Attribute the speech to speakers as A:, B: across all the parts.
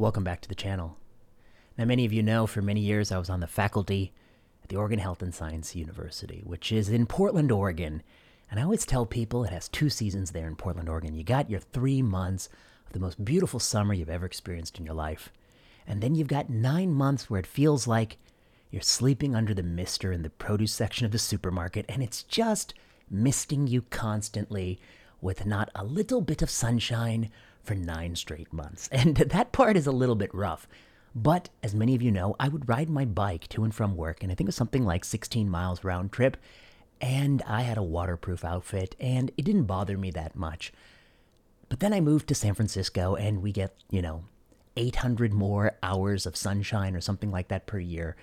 A: Welcome back to the channel. Now, many of you know for many years I was on the faculty at the Oregon Health and Science University, which is in Portland, Oregon. And I always tell people it has two seasons there in Portland, Oregon. You got your three months of the most beautiful summer you've ever experienced in your life. And then you've got nine months where it feels like you're sleeping under the mister in the produce section of the supermarket, and it's just misting you constantly with not a little bit of sunshine for nine straight months. And that part is a little bit rough. But as many of you know, I would ride my bike to and from work, and I think it was something like 16 miles round trip. And I had a waterproof outfit, and it didn't bother me that much. But then I moved to San Francisco, and we get, you know, 800 more hours of sunshine or something like that per year.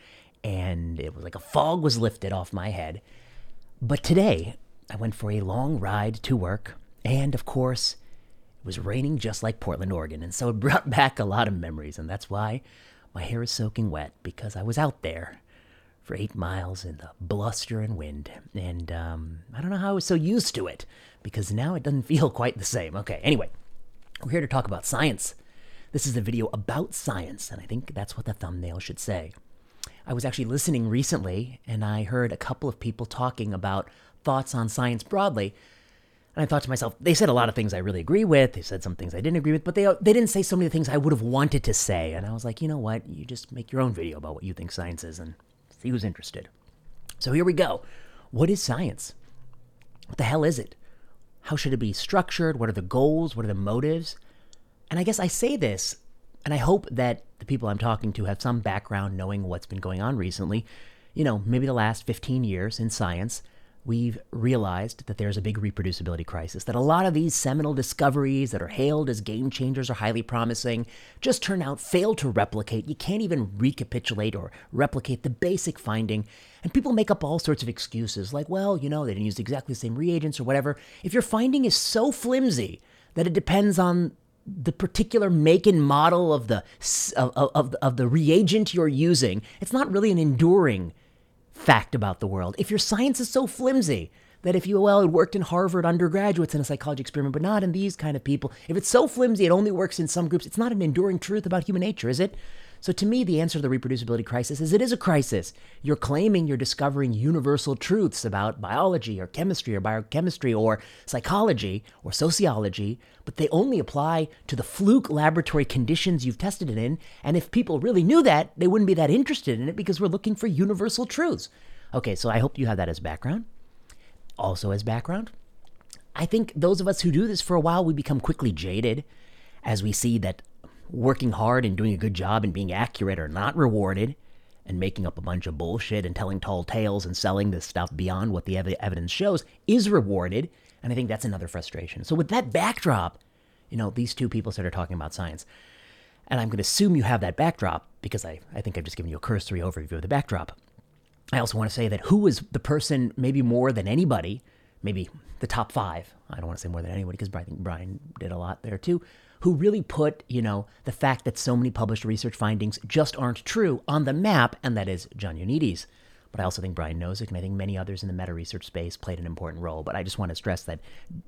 A: And it was like a fog was lifted off my head. But today, I went for a long ride to work, and of course, was raining just like Portland, Oregon, and so it brought back a lot of memories, and that's why my hair is soaking wet because I was out there for eight miles in the bluster and wind, and um, I don't know how I was so used to it because now it doesn't feel quite the same. Okay, anyway, we're here to talk about science. This is a video about science, and I think that's what the thumbnail should say. I was actually listening recently, and I heard a couple of people talking about thoughts on science broadly. And I thought to myself, they said a lot of things I really agree with. They said some things I didn't agree with, but they they didn't say so many things I would have wanted to say. And I was like, you know what? You just make your own video about what you think science is and see who's interested. So here we go. What is science? What the hell is it? How should it be structured? What are the goals? What are the motives? And I guess I say this, and I hope that the people I'm talking to have some background knowing what's been going on recently. You know, maybe the last 15 years in science we've realized that there's a big reproducibility crisis, that a lot of these seminal discoveries that are hailed as game changers or highly promising just turn out fail to replicate. You can't even recapitulate or replicate the basic finding. And people make up all sorts of excuses like, well, you know, they didn't use exactly the same reagents or whatever. If your finding is so flimsy that it depends on the particular make and model of the of, of, of the reagent you're using, it's not really an enduring fact about the world. If your science is so flimsy that if you, well, it worked in Harvard undergraduates in a psychology experiment, but not in these kind of people, if it's so flimsy it only works in some groups, it's not an enduring truth about human nature, is it? So to me, the answer to the reproducibility crisis is it is a crisis. You're claiming you're discovering universal truths about biology or chemistry or biochemistry or psychology or sociology, but they only apply to the fluke laboratory conditions you've tested it in. And if people really knew that, they wouldn't be that interested in it because we're looking for universal truths. Okay, so I hope you have that as background. Also, as background, I think those of us who do this for a while, we become quickly jaded as we see that working hard and doing a good job and being accurate are not rewarded, and making up a bunch of bullshit and telling tall tales and selling this stuff beyond what the ev- evidence shows is rewarded. And I think that's another frustration. So, with that backdrop, you know, these two people started talking about science. And I'm going to assume you have that backdrop because I, I think I've just given you a cursory overview of the backdrop. I also want to say that who is the person, maybe more than anybody, maybe the top five, I don't want to say more than anybody because I think Brian did a lot there too, who really put, you know, the fact that so many published research findings just aren't true on the map, and that is John Ioannidis. But I also think Brian Nosek and I think many others in the meta research space played an important role. But I just want to stress that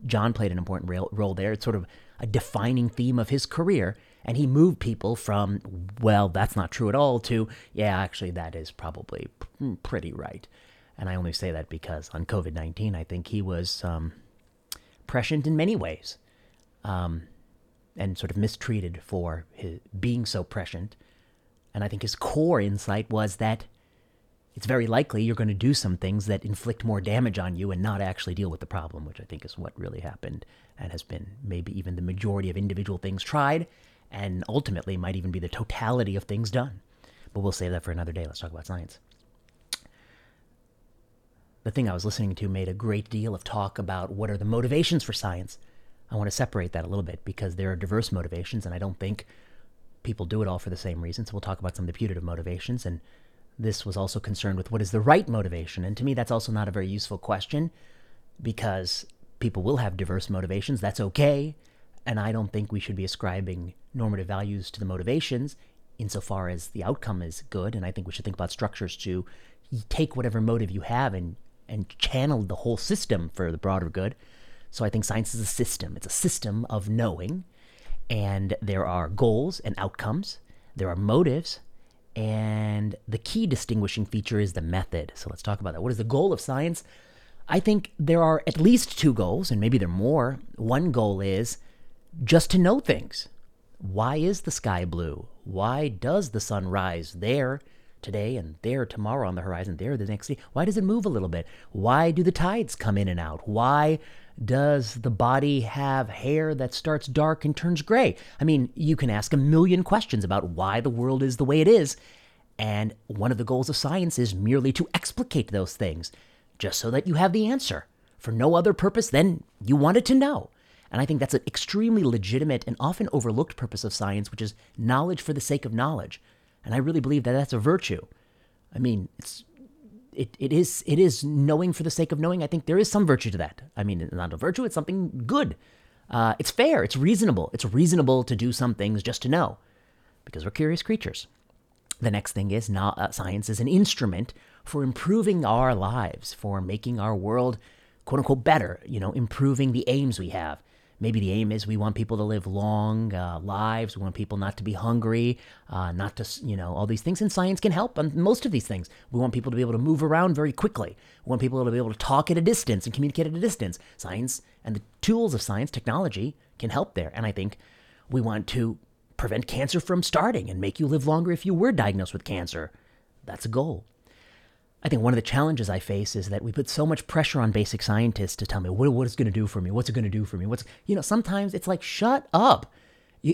A: John played an important role there. It's sort of a defining theme of his career. And he moved people from, well, that's not true at all, to, yeah, actually, that is probably pretty right. And I only say that because on COVID 19, I think he was um, prescient in many ways. Um, and sort of mistreated for his being so prescient. And I think his core insight was that it's very likely you're going to do some things that inflict more damage on you and not actually deal with the problem, which I think is what really happened and has been maybe even the majority of individual things tried and ultimately might even be the totality of things done. But we'll save that for another day. Let's talk about science. The thing I was listening to made a great deal of talk about what are the motivations for science. I want to separate that a little bit because there are diverse motivations, and I don't think people do it all for the same reasons. So we'll talk about some of the putative motivations. And this was also concerned with what is the right motivation. And to me, that's also not a very useful question because people will have diverse motivations. That's okay. And I don't think we should be ascribing normative values to the motivations insofar as the outcome is good. And I think we should think about structures to take whatever motive you have and, and channel the whole system for the broader good. So I think science is a system. It's a system of knowing. And there are goals and outcomes, there are motives, and the key distinguishing feature is the method. So let's talk about that. What is the goal of science? I think there are at least two goals, and maybe there are more. One goal is just to know things. Why is the sky blue? Why does the sun rise there today and there tomorrow on the horizon, there the next day? Why does it move a little bit? Why do the tides come in and out? Why does the body have hair that starts dark and turns gray? I mean, you can ask a million questions about why the world is the way it is. And one of the goals of science is merely to explicate those things, just so that you have the answer. For no other purpose than you wanted to know. And I think that's an extremely legitimate and often overlooked purpose of science, which is knowledge for the sake of knowledge. And I really believe that that's a virtue. I mean, it's it, it is it is knowing for the sake of knowing. I think there is some virtue to that. I mean, not a virtue; it's something good. Uh, it's fair. It's reasonable. It's reasonable to do some things just to know, because we're curious creatures. The next thing is not, uh, science is an instrument for improving our lives, for making our world quote unquote better. You know, improving the aims we have maybe the aim is we want people to live long uh, lives. We want people not to be hungry, uh, not to, you know, all these things. And science can help on most of these things. We want people to be able to move around very quickly. We want people to be able to talk at a distance and communicate at a distance. Science and the tools of science, technology can help there. And I think we want to prevent cancer from starting and make you live longer if you were diagnosed with cancer. That's a goal. I think one of the challenges I face is that we put so much pressure on basic scientists to tell me what, what it's going to do for me, what's it going to do for me, what's you know. Sometimes it's like shut up,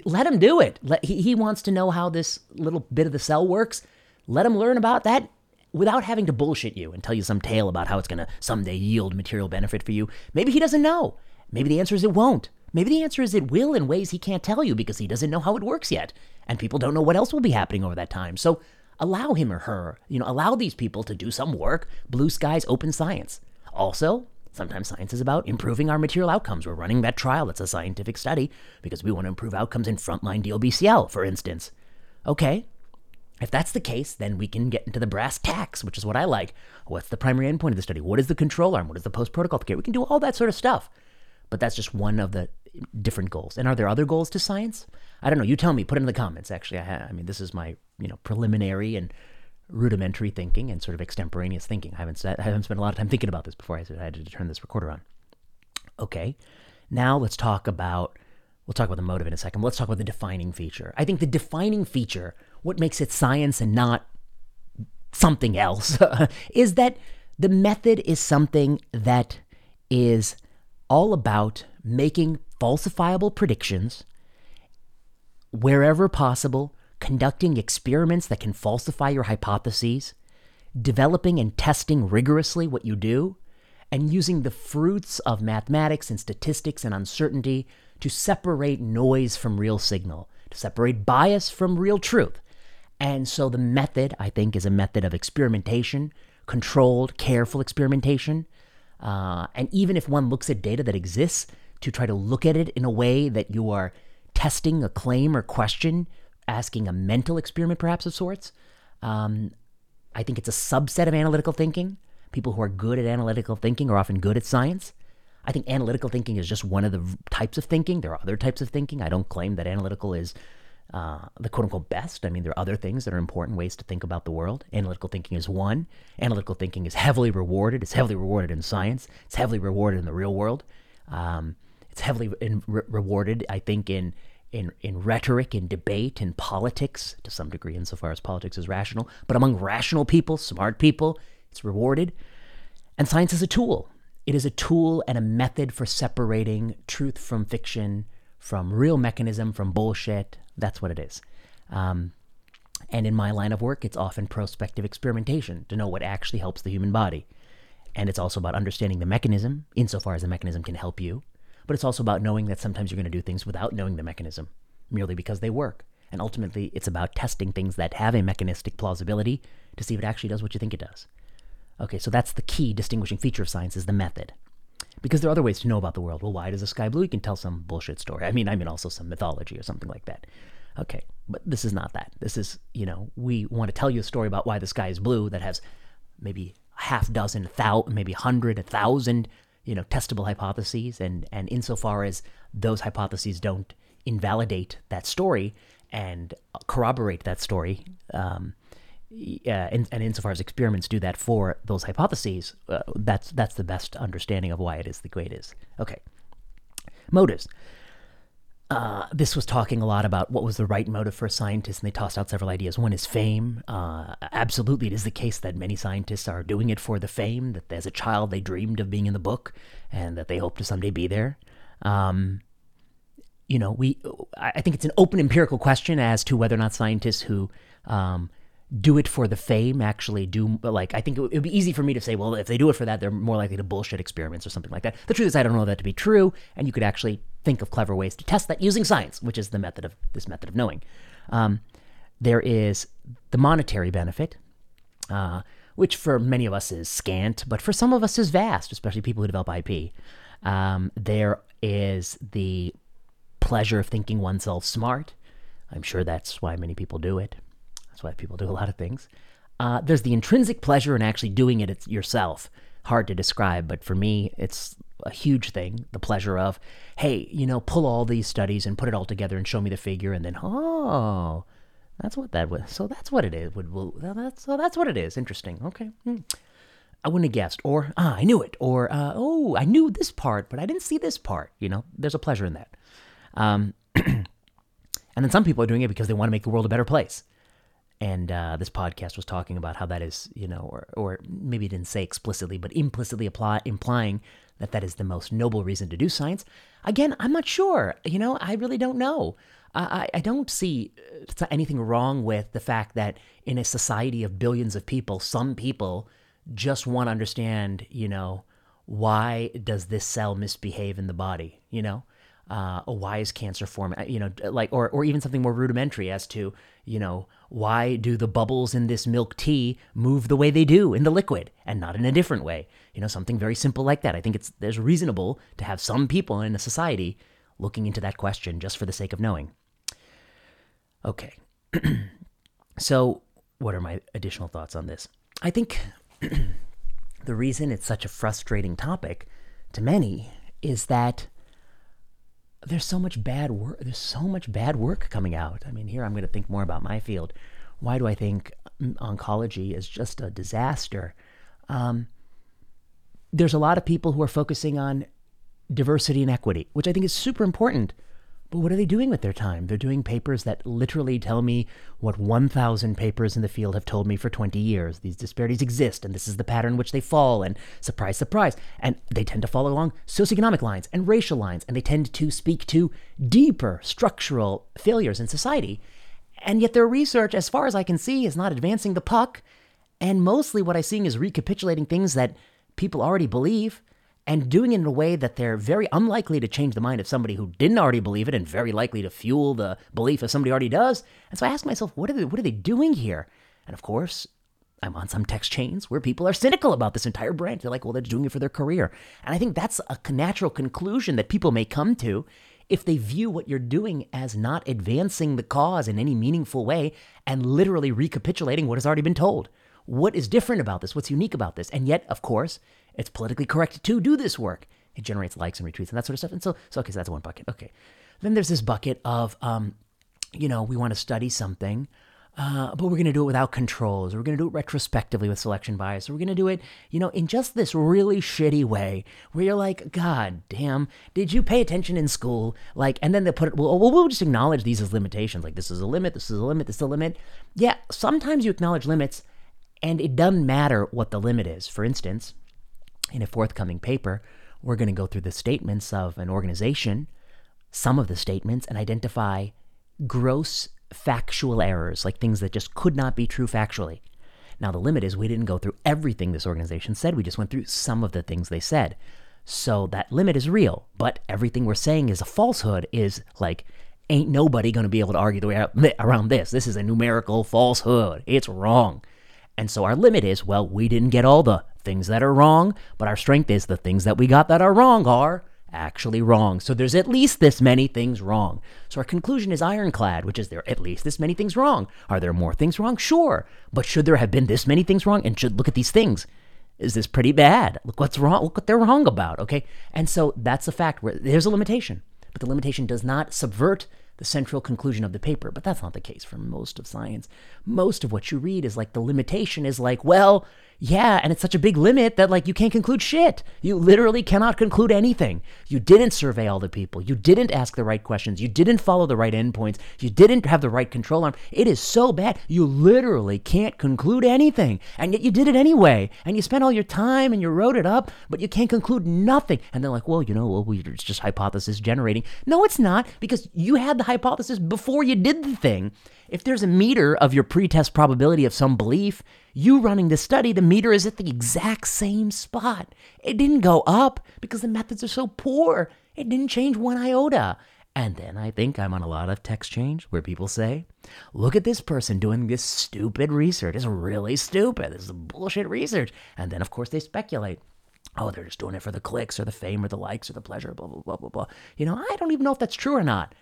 A: let him do it. Let, he, he wants to know how this little bit of the cell works. Let him learn about that without having to bullshit you and tell you some tale about how it's going to someday yield material benefit for you. Maybe he doesn't know. Maybe the answer is it won't. Maybe the answer is it will in ways he can't tell you because he doesn't know how it works yet, and people don't know what else will be happening over that time. So allow him or her, you know, allow these people to do some work, blue skies, open science. Also, sometimes science is about improving our material outcomes. We're running that trial that's a scientific study because we want to improve outcomes in frontline DLBCL, for instance. Okay, if that's the case, then we can get into the brass tacks, which is what I like. What's the primary endpoint of the study? What is the control arm? What is the post protocol care? We can do all that sort of stuff. But that's just one of the different goals. And are there other goals to science? I don't know. You tell me. Put it in the comments. Actually, I, I mean, this is my you know preliminary and rudimentary thinking and sort of extemporaneous thinking. I haven't I haven't spent a lot of time thinking about this before I had to turn this recorder on. Okay, now let's talk about we'll talk about the motive in a second. Let's talk about the defining feature. I think the defining feature, what makes it science and not something else, is that the method is something that is all about making falsifiable predictions wherever possible, conducting experiments that can falsify your hypotheses, developing and testing rigorously what you do, and using the fruits of mathematics and statistics and uncertainty to separate noise from real signal, to separate bias from real truth. And so the method, I think, is a method of experimentation, controlled, careful experimentation. Uh, and even if one looks at data that exists, to try to look at it in a way that you are testing a claim or question, asking a mental experiment perhaps of sorts. Um, I think it's a subset of analytical thinking. People who are good at analytical thinking are often good at science. I think analytical thinking is just one of the types of thinking. There are other types of thinking. I don't claim that analytical is uh, the quote unquote best. I mean, there are other things that are important ways to think about the world. Analytical thinking is one. Analytical thinking is heavily rewarded. It's heavily rewarded in science, it's heavily rewarded in the real world. Um, it's heavily in, re- rewarded, I think, in in in rhetoric, in debate, in politics to some degree, insofar as politics is rational. But among rational people, smart people, it's rewarded. And science is a tool. It is a tool and a method for separating truth from fiction, from real mechanism from bullshit. That's what it is. Um, and in my line of work, it's often prospective experimentation to know what actually helps the human body. And it's also about understanding the mechanism, insofar as the mechanism can help you, but it's also about knowing that sometimes you're going to do things without knowing the mechanism, merely because they work. And ultimately, it's about testing things that have a mechanistic plausibility to see if it actually does what you think it does. Okay, so that's the key distinguishing feature of science is the method. Because there are other ways to know about the world. Well, why does the sky blue? You can tell some bullshit story. I mean, I mean also some mythology or something like that. Okay, but this is not that. This is, you know, we want to tell you a story about why the sky is blue that has maybe half dozen, thousand, maybe hundred, a thousand you know, testable hypotheses, and and insofar as those hypotheses don't invalidate that story and corroborate that story. Um, and, and insofar as experiments do that for those hypotheses, uh, that's that's the best understanding of why it is the way it is. Okay, motives. Uh, this was talking a lot about what was the right motive for a scientist, and they tossed out several ideas. One is fame. Uh, absolutely, it is the case that many scientists are doing it for the fame, that as a child they dreamed of being in the book, and that they hope to someday be there. Um, you know, we I think it's an open empirical question as to whether or not scientists who um, do it for the fame actually do like I think it would be easy for me to say, well, if they do it for that, they're more likely to bullshit experiments or something like that. The truth is, I don't know that to be true, and you could actually think of clever ways to test that using science, which is the method of this method of knowing. Um, there is the monetary benefit, uh, which for many of us is scant, but for some of us is vast, especially people who develop IP. Um, there is the pleasure of thinking oneself smart. I'm sure that's why many people do it. That's why people do a lot of things. Uh, there's the intrinsic pleasure in actually doing it yourself. Hard to describe, but for me, it's a huge thing. The pleasure of, hey, you know, pull all these studies and put it all together and show me the figure, and then, oh, that's what that was. So that's what it is. Would that's so that's what it is. Interesting. Okay. Hmm. I wouldn't have guessed. Or ah, I knew it. Or uh, oh, I knew this part, but I didn't see this part. You know, there's a pleasure in that. Um, and then some people are doing it because they want to make the world a better place. And uh, this podcast was talking about how that is, you know, or, or maybe didn't say explicitly, but implicitly apply, implying that that is the most noble reason to do science. Again, I'm not sure. You know, I really don't know. I, I don't see uh, anything wrong with the fact that in a society of billions of people, some people just want to understand, you know, why does this cell misbehave in the body? You know, uh, why is cancer form, You know, like or or even something more rudimentary as to you know why do the bubbles in this milk tea move the way they do in the liquid and not in a different way? You know, something very simple like that. I think it's there's reasonable to have some people in a society looking into that question just for the sake of knowing. Okay, so what are my additional thoughts on this? I think the reason it's such a frustrating topic to many is that there's so much bad work. There's so much bad work coming out. I mean, here I'm going to think more about my field. Why do I think oncology is just a disaster? Um, there's a lot of people who are focusing on diversity and equity, which I think is super important. But what are they doing with their time? They're doing papers that literally tell me what 1,000 papers in the field have told me for 20 years. These disparities exist, and this is the pattern in which they fall, and surprise, surprise. And they tend to fall along socioeconomic lines and racial lines, and they tend to speak to deeper structural failures in society. And yet their research, as far as I can see, is not advancing the puck. And mostly what I'm seeing is recapitulating things that people already believe and doing it in a way that they're very unlikely to change the mind of somebody who didn't already believe it and very likely to fuel the belief of somebody already does. And so I ask myself, what are they, what are they doing here? And of course, I'm on some text chains where people are cynical about this entire branch. They're like, well, they're doing it for their career. And I think that's a natural conclusion that people may come to if they view what you're doing as not advancing the cause in any meaningful way and literally recapitulating what has already been told. What is different about this? What's unique about this? And yet, of course, it's politically correct to do this work. It generates likes and retweets and that sort of stuff. And so, so okay, so that's one bucket. Okay. Then there's this bucket of, um, you know, we want to study something, uh, but we're going to do it without controls. We're going to do it retrospectively with selection bias. We're going to do it, you know, in just this really shitty way where you're like, God damn, did you pay attention in school? Like, and then they put it, well, we'll just acknowledge these as limitations. Like, this is a limit, this is a limit, this is a limit. Yeah, sometimes you acknowledge limits and it doesn't matter what the limit is. For instance, in a forthcoming paper, we're going to go through the statements of an organization, some of the statements, and identify gross factual errors, like things that just could not be true factually. Now, the limit is we didn't go through everything this organization said, we just went through some of the things they said. So that limit is real, but everything we're saying is a falsehood, is like, ain't nobody going to be able to argue the way around this. This is a numerical falsehood. It's wrong. And so our limit is, well, we didn't get all the things that are wrong, but our strength is the things that we got that are wrong are actually wrong. So there's at least this many things wrong. So our conclusion is ironclad, which is there at least this many things wrong. Are there more things wrong? Sure. But should there have been this many things wrong? And should look at these things. Is this pretty bad? Look what's wrong. Look what they're wrong about. Okay. And so that's a fact where there's a limitation. but the limitation does not subvert the central conclusion of the paper. But that's not the case for most of science. Most of what you read is like the limitation is like, well, yeah, and it's such a big limit that like you can't conclude shit. You literally cannot conclude anything. You didn't survey all the people. You didn't ask the right questions. You didn't follow the right endpoints. You didn't have the right control arm. It is so bad. You literally can't conclude anything. And yet you did it anyway. And you spent all your time and you wrote it up, but you can't conclude nothing. And they're like, well, you know, well, it's just hypothesis generating. No, it's not because you had the hypothesis before you did the thing. If there's a meter of your pretest probability of some belief, you running the study, the meter is at the exact same spot. It didn't go up because the methods are so poor. It didn't change one iota. And then I think I'm on a lot of text change where people say, look at this person doing this stupid research. It's really stupid. This is bullshit research. And then, of course, they speculate. Oh, they're just doing it for the clicks or the fame or the likes or the pleasure, blah, blah, blah, blah, blah. You know, I don't even know if that's true or not.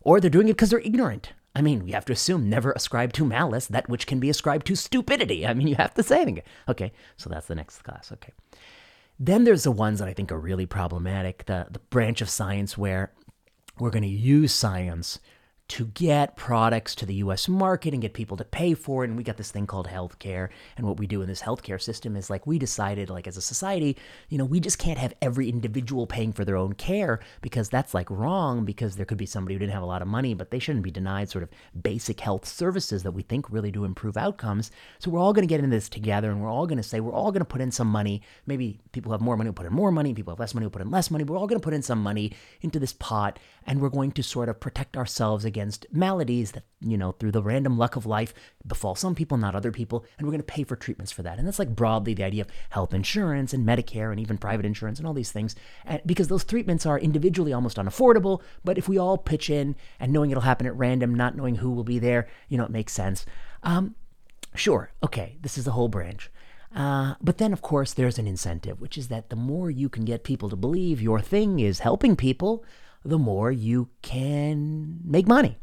A: Or they're doing it because they're ignorant. I mean, we have to assume never ascribe to malice that which can be ascribed to stupidity. I mean, you have to say it. Okay, so that's the next class. Okay. Then there's the ones that I think are really problematic the, the branch of science where we're going to use science to get products to the US market and get people to pay for it. And we got this thing called healthcare. And what we do in this healthcare system is like we decided, like as a society, you know, we just can't have every individual paying for their own care because that's like wrong because there could be somebody who didn't have a lot of money, but they shouldn't be denied sort of basic health services that we think really do improve outcomes. So we're all going to get into this together and we're all going to say, we're all going to put in some money. Maybe people have more money will put in more money, people have less money will put in less money. We're all going to put in some money into this pot and we're going to sort of protect ourselves against maladies that, you know, through the random luck of life befall some people, not other people, and we're going to pay for treatments for that. And that's like broadly the idea of health insurance and Medicare and even private insurance and all these things. And because those treatments are individually almost unaffordable, but if we all pitch in and knowing it'll happen at random, not knowing who will be there, you know, it makes sense. Um, sure, okay, this is the whole branch. Uh, but then, of course, there's an incentive, which is that the more you can get people to believe your thing is helping people, the more you can make money.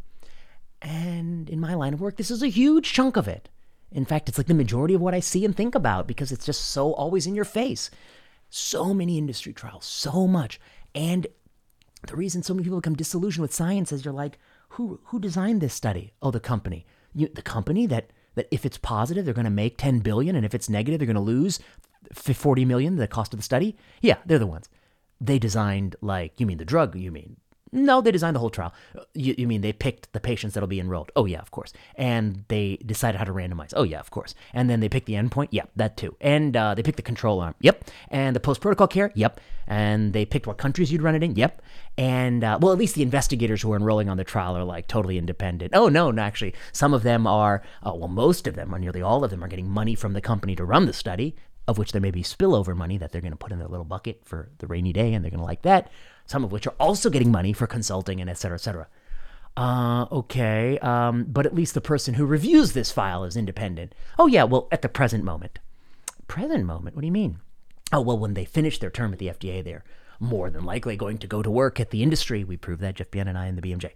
A: And in my line of work, this is a huge chunk of it. In fact, it's like the majority of what I see and think about because it's just so always in your face. So many industry trials, so much. And the reason so many people become disillusioned with science is you're like, who who designed this study? Oh, the company. You, the company that that if it's positive, they're going to make 10 billion, and if it's negative, they're going to lose 40 million, the cost of the study. Yeah, they're the ones they designed like you mean the drug you mean? No they designed the whole trial. You, you mean they picked the patients that'll be enrolled? Oh yeah of course. And they decided how to randomize? Oh yeah of course. And then they picked the endpoint? Yep that too. And uh, they picked the control arm? Yep. And the post protocol care? Yep. And they picked what countries you'd run it in? Yep. And uh, well at least the investigators who are enrolling on the trial are like totally independent. Oh no no actually some of them are uh, well most of them or nearly all of them are getting money from the company to run the study of which there may be spillover money that they're going to put in their little bucket for the rainy day and they're going to like that. Some of which are also getting money for consulting and et cetera, et cetera. Uh, okay, um, but at least the person who reviews this file is independent. Oh, yeah, well, at the present moment. Present moment? What do you mean? Oh, well, when they finish their term at the FDA, they're more than likely going to go to work at the industry. We proved that, Jeff Bien and I, in the BMJ.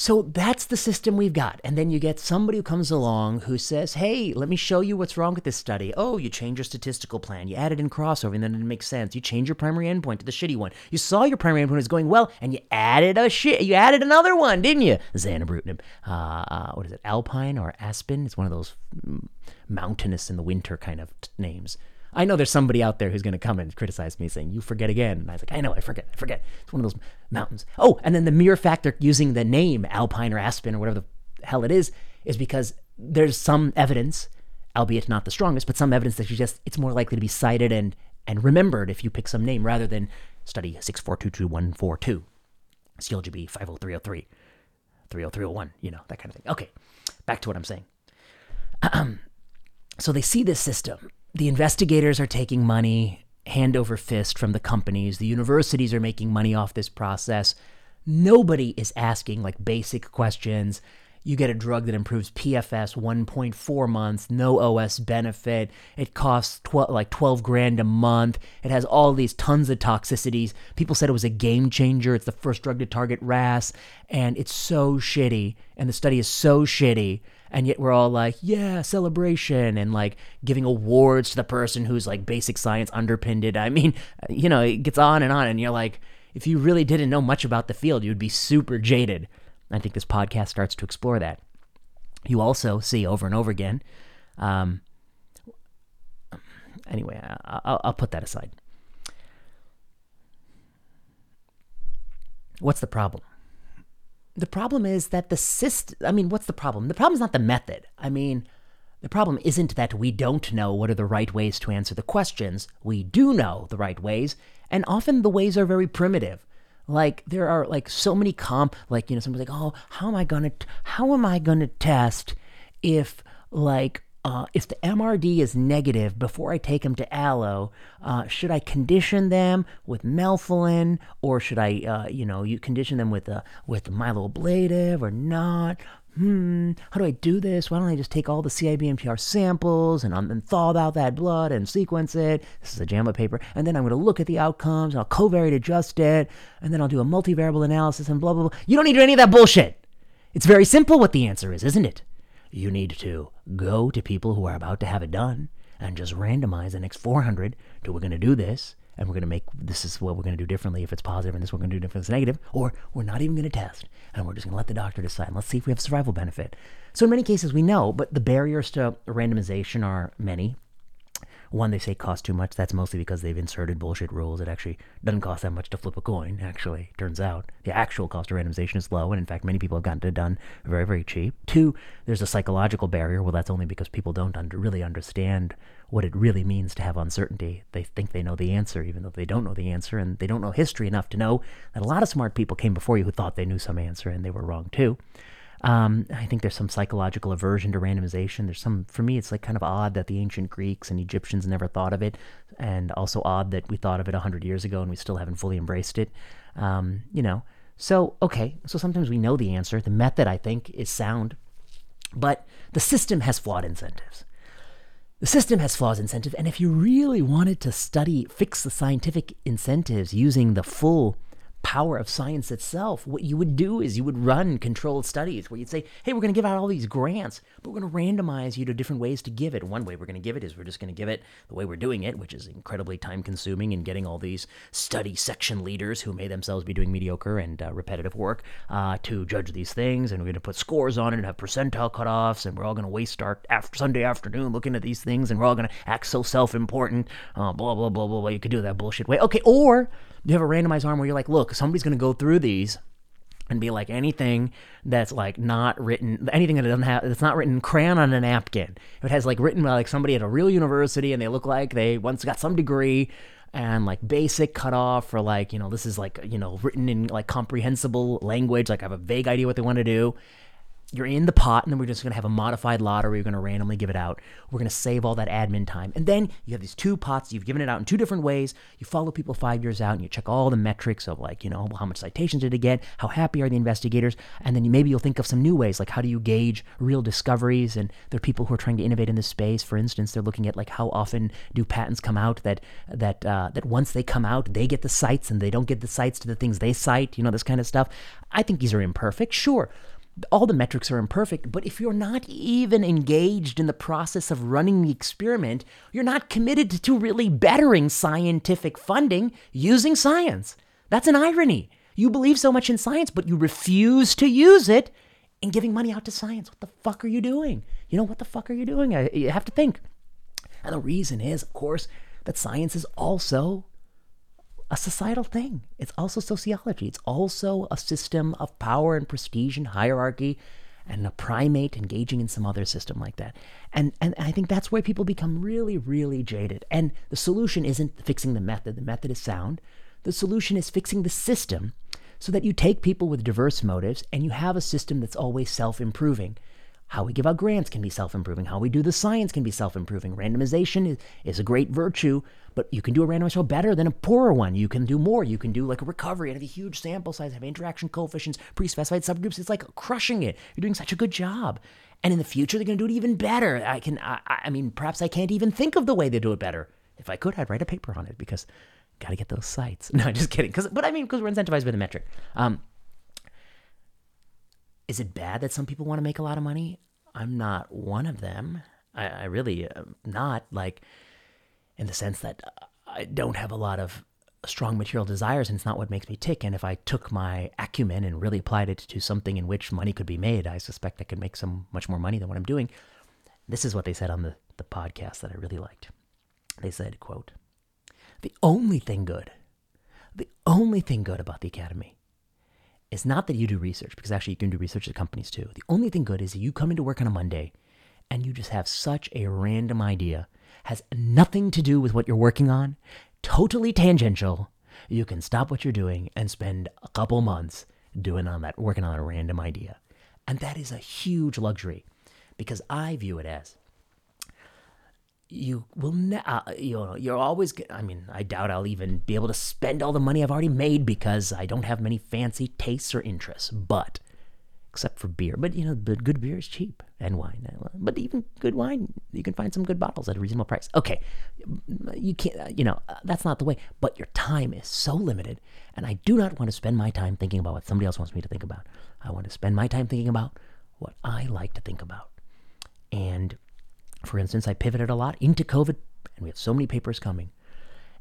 A: So that's the system we've got. And then you get somebody who comes along who says, hey, let me show you what's wrong with this study. Oh, you change your statistical plan. You added in crossover and then it makes sense. You change your primary endpoint to the shitty one. You saw your primary endpoint was going well and you added a shit. You added another one, didn't you? Zanubrutinib. Uh, uh, what is it? Alpine or Aspen? It's one of those mm, mountainous in the winter kind of t- names. I know there's somebody out there who's going to come and criticize me saying, you forget again. And I was like, I know, I forget, I forget. It's one of those mountains. Oh, and then the mere fact they're using the name Alpine or Aspen or whatever the hell it is, is because there's some evidence, albeit not the strongest, but some evidence that suggests it's more likely to be cited and, and remembered if you pick some name rather than study 6422142, CALGB 50303, 30301, you know, that kind of thing. Okay, back to what I'm saying. so they see this system the investigators are taking money hand over fist from the companies. The universities are making money off this process. Nobody is asking like basic questions. You get a drug that improves PFS 1.4 months, no OS benefit. It costs 12, like 12 grand a month. It has all these tons of toxicities. People said it was a game changer. It's the first drug to target RAS, and it's so shitty. And the study is so shitty and yet we're all like, yeah, celebration and like giving awards to the person who's like basic science underpinned it. I mean, you know, it gets on and on, and you're like, if you really didn't know much about the field, you'd be super jaded. I think this podcast starts to explore that. You also see over and over again. Um, anyway, I'll, I'll put that aside. What's the problem? The problem is that the system, I mean, what's the problem? The problem is not the method. I mean, the problem isn't that we don't know what are the right ways to answer the questions. We do know the right ways, and often the ways are very primitive. Like there are like so many comp like you know someone's like, "Oh, how am I going to how am I to test if like uh, if the MRD is negative before I take them to allo, uh, should I condition them with melphalan or should I, uh, you know, you condition them with a with myeloablative or not? Hmm, how do I do this? Why don't I just take all the CIBMTR samples and, um, and thaw out that blood and sequence it? This is a JAMA paper. And then I'm going to look at the outcomes and I'll covariate adjust it. And then I'll do a multivariable analysis and blah, blah, blah. You don't need to do any of that bullshit. It's very simple what the answer is, isn't it? You need to go to people who are about to have it done and just randomize the next 400 to we're going to do this and we're going to make this is what we're going to do differently. If it's positive and this we're going to do different if it's negative or we're not even going to test and we're just going to let the doctor decide let's see if we have survival benefit. So in many cases we know but the barriers to randomization are many one, they say costs too much. That's mostly because they've inserted bullshit rules. It actually doesn't cost that much to flip a coin, actually, turns out. The actual cost of randomization is low, and in fact, many people have gotten it done very, very cheap. Two, there's a psychological barrier. Well, that's only because people don't under, really understand what it really means to have uncertainty. They think they know the answer, even though they don't know the answer, and they don't know history enough to know that a lot of smart people came before you who thought they knew some answer, and they were wrong too. Um, I think there's some psychological aversion to randomization. There's some, for me, it's like kind of odd that the ancient Greeks and Egyptians never thought of it, and also odd that we thought of it 100 years ago and we still haven't fully embraced it. Um, you know, so, okay, so sometimes we know the answer. The method, I think, is sound, but the system has flawed incentives. The system has flaws incentive, and if you really wanted to study, fix the scientific incentives using the full power of science itself, what you would do is you would run controlled studies where you'd say, hey, we're going to give out all these grants, but we're going to randomize you to different ways to give it. One way we're going to give it is we're just going to give it the way we're doing it, which is incredibly time consuming and getting all these study section leaders who may themselves be doing mediocre and uh, repetitive work uh, to judge these things. And we're going to put scores on it and have percentile cutoffs. And we're all going to waste our after Sunday afternoon looking at these things. And we're all going to act so self important. Uh, blah, blah, blah, blah, blah. You could do that bullshit way. Okay. Or you have a randomized arm where you're like, look, somebody's going to go through these and be like anything that's like not written anything that doesn't have that's not written crayon on a napkin. If it has like written by like somebody at a real university and they look like they once got some degree and like basic cutoff for like you know this is like you know written in like comprehensible language like i have a vague idea what they want to do you're in the pot, and then we're just going to have a modified lottery. We're going to randomly give it out. We're going to save all that admin time. And then you have these two pots. You've given it out in two different ways. You follow people five years out, and you check all the metrics of, like, you know, how much citations did it get? How happy are the investigators? And then you, maybe you'll think of some new ways, like how do you gauge real discoveries? And there are people who are trying to innovate in this space. For instance, they're looking at, like, how often do patents come out that, that, uh, that once they come out, they get the cites and they don't get the cites to the things they cite, you know, this kind of stuff. I think these are imperfect, sure all the metrics are imperfect, but if you're not even engaged in the process of running the experiment, you're not committed to really bettering scientific funding using science. That's an irony. You believe so much in science, but you refuse to use it in giving money out to science. What the fuck are you doing? You know, what the fuck are you doing? You have to think. And the reason is, of course, that science is also a societal thing. It's also sociology. It's also a system of power and prestige and hierarchy and a primate engaging in some other system like that. And and I think that's where people become really, really jaded. And the solution isn't fixing the method. The method is sound. The solution is fixing the system so that you take people with diverse motives and you have a system that's always self-improving. How we give out grants can be self improving. How we do the science can be self improving. Randomization is, is a great virtue, but you can do a randomized trial better than a poorer one. You can do more. You can do like a recovery and have a huge sample size, have interaction coefficients, pre specified subgroups. It's like crushing it. You're doing such a good job. And in the future, they're going to do it even better. I can, I, I mean, perhaps I can't even think of the way they do it better. If I could, I'd write a paper on it because got to get those cites. No, just kidding. Cause, but I mean, because we're incentivized by the metric. Um, is it bad that some people want to make a lot of money? I'm not one of them. I, I really am not like in the sense that uh, I don't have a lot of strong material desires and it's not what makes me tick. And if I took my acumen and really applied it to something in which money could be made, I suspect I could make some much more money than what I'm doing. This is what they said on the, the podcast that I really liked. They said, quote, the only thing good, the only thing good about the academy is not that you do research, because actually you can do research at companies too. The only thing good is that you come into work on a Monday and you just have such a random idea, has nothing to do with what you're working on, totally tangential. You can stop what you're doing and spend a couple months doing on that, working on a random idea. And that is a huge luxury because I view it as you will ne- uh, you know you're always i mean i doubt i'll even be able to spend all the money i've already made because i don't have many fancy tastes or interests but except for beer but you know but good beer is cheap and wine but even good wine you can find some good bottles at a reasonable price. Okay you can't uh, you know uh, that's not the way but your time is so limited and i do not want to spend my time thinking about what somebody else wants me to think about. I want to spend my time thinking about what i like to think about. And for instance, I pivoted a lot into COVID, and we have so many papers coming.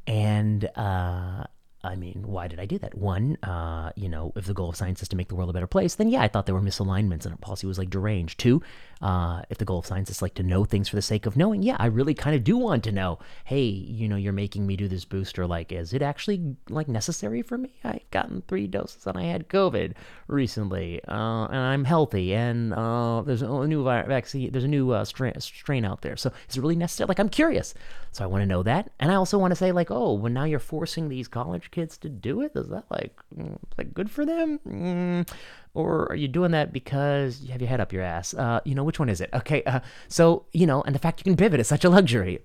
A: And uh, I mean, why did I do that? One, uh, you know, if the goal of science is to make the world a better place, then yeah, I thought there were misalignments and our policy was like deranged. Two, uh, if the goal of science is like to know things for the sake of knowing, yeah, I really kind of do want to know. Hey, you know, you're making me do this booster. Like, is it actually like necessary for me? I've gotten three doses and I had COVID recently, uh, and I'm healthy, and uh, there's a new vaccine, there's a new uh, strain, strain out there. So is it really necessary? Like, I'm curious. So I want to know that, and I also want to say like, oh, well, now you're forcing these college kids to do it? Is that like mm, like good for them? Mm, or are you doing that because you have your head up your ass? Uh, you know, which one is it? Okay, uh, so you know, and the fact you can pivot is such a luxury.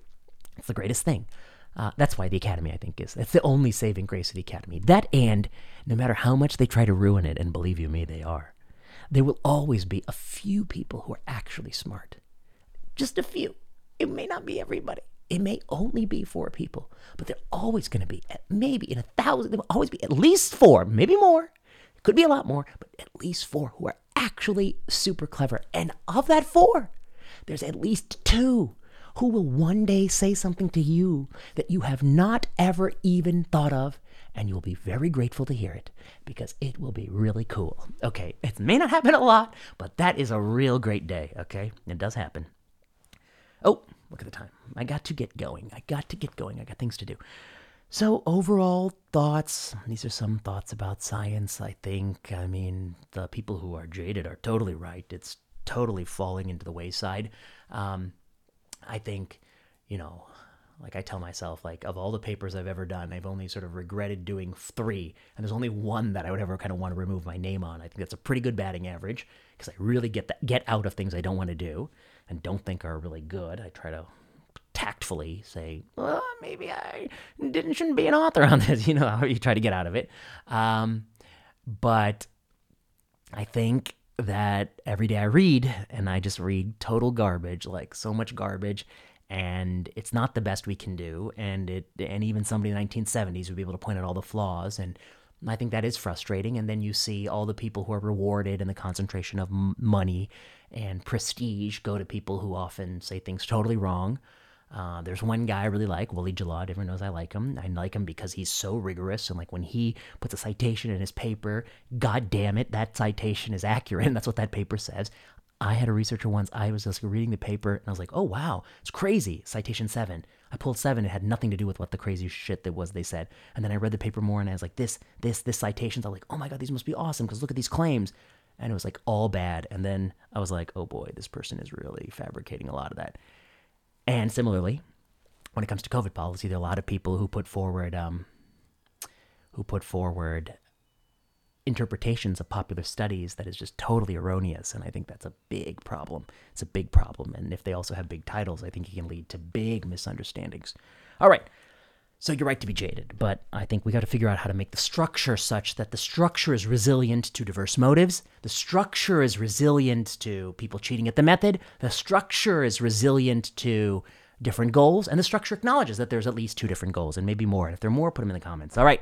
A: It's the greatest thing. Uh, that's why the academy, I think, is that's the only saving grace of the academy. That and no matter how much they try to ruin it, and believe you me, they are, there will always be a few people who are actually smart. Just a few. It may not be everybody. It may only be four people, but they're always going to be, at maybe in a thousand, there will always be at least four, maybe more. It could be a lot more, but at least four who are actually super clever. And of that four, there's at least two who will one day say something to you that you have not ever even thought of, and you'll be very grateful to hear it because it will be really cool. Okay, it may not happen a lot, but that is a real great day, okay? It does happen. Oh, look at the time. I got to get going. I got to get going. I got things to do. So, overall thoughts these are some thoughts about science, I think. I mean, the people who are jaded are totally right. It's totally falling into the wayside. Um, I think, you know, like I tell myself, like of all the papers I've ever done, I've only sort of regretted doing three, and there's only one that I would ever kind of want to remove my name on. I think that's a pretty good batting average because I really get that get out of things I don't want to do and don't think are really good. I try to tactfully say, well, maybe I didn't shouldn't be an author on this. You know how you try to get out of it. Um, but I think that every day I read and I just read total garbage, like so much garbage, and it's not the best we can do. And it and even somebody in the 1970s would be able to point out all the flaws and I think that is frustrating. And then you see all the people who are rewarded and the concentration of m- money and prestige go to people who often say things totally wrong. Uh, there's one guy I really like, Willie Gillard. Everyone knows I like him. I like him because he's so rigorous. And like when he puts a citation in his paper, god damn it, that citation is accurate. And that's what that paper says. I had a researcher once, I was just reading the paper and I was like, oh wow, it's crazy. Citation seven. I pulled seven. It had nothing to do with what the crazy shit that was they said. And then I read the paper more and I was like, this, this, this citations. I was like, oh my God, these must be awesome because look at these claims. And it was like all bad. And then I was like, oh boy, this person is really fabricating a lot of that. And similarly, when it comes to COVID policy, there are a lot of people who put forward, um, who put forward interpretations of popular studies that is just totally erroneous. And I think that's a big problem. It's a big problem. And if they also have big titles, I think it can lead to big misunderstandings. All right. So you're right to be jaded, but I think we got to figure out how to make the structure such that the structure is resilient to diverse motives. The structure is resilient to people cheating at the method. The structure is resilient to different goals. And the structure acknowledges that there's at least two different goals and maybe more. And if there are more, put them in the comments. All right.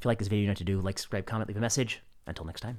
A: If you like this video, you know what to do. Like, subscribe, comment, leave a message. Until next time.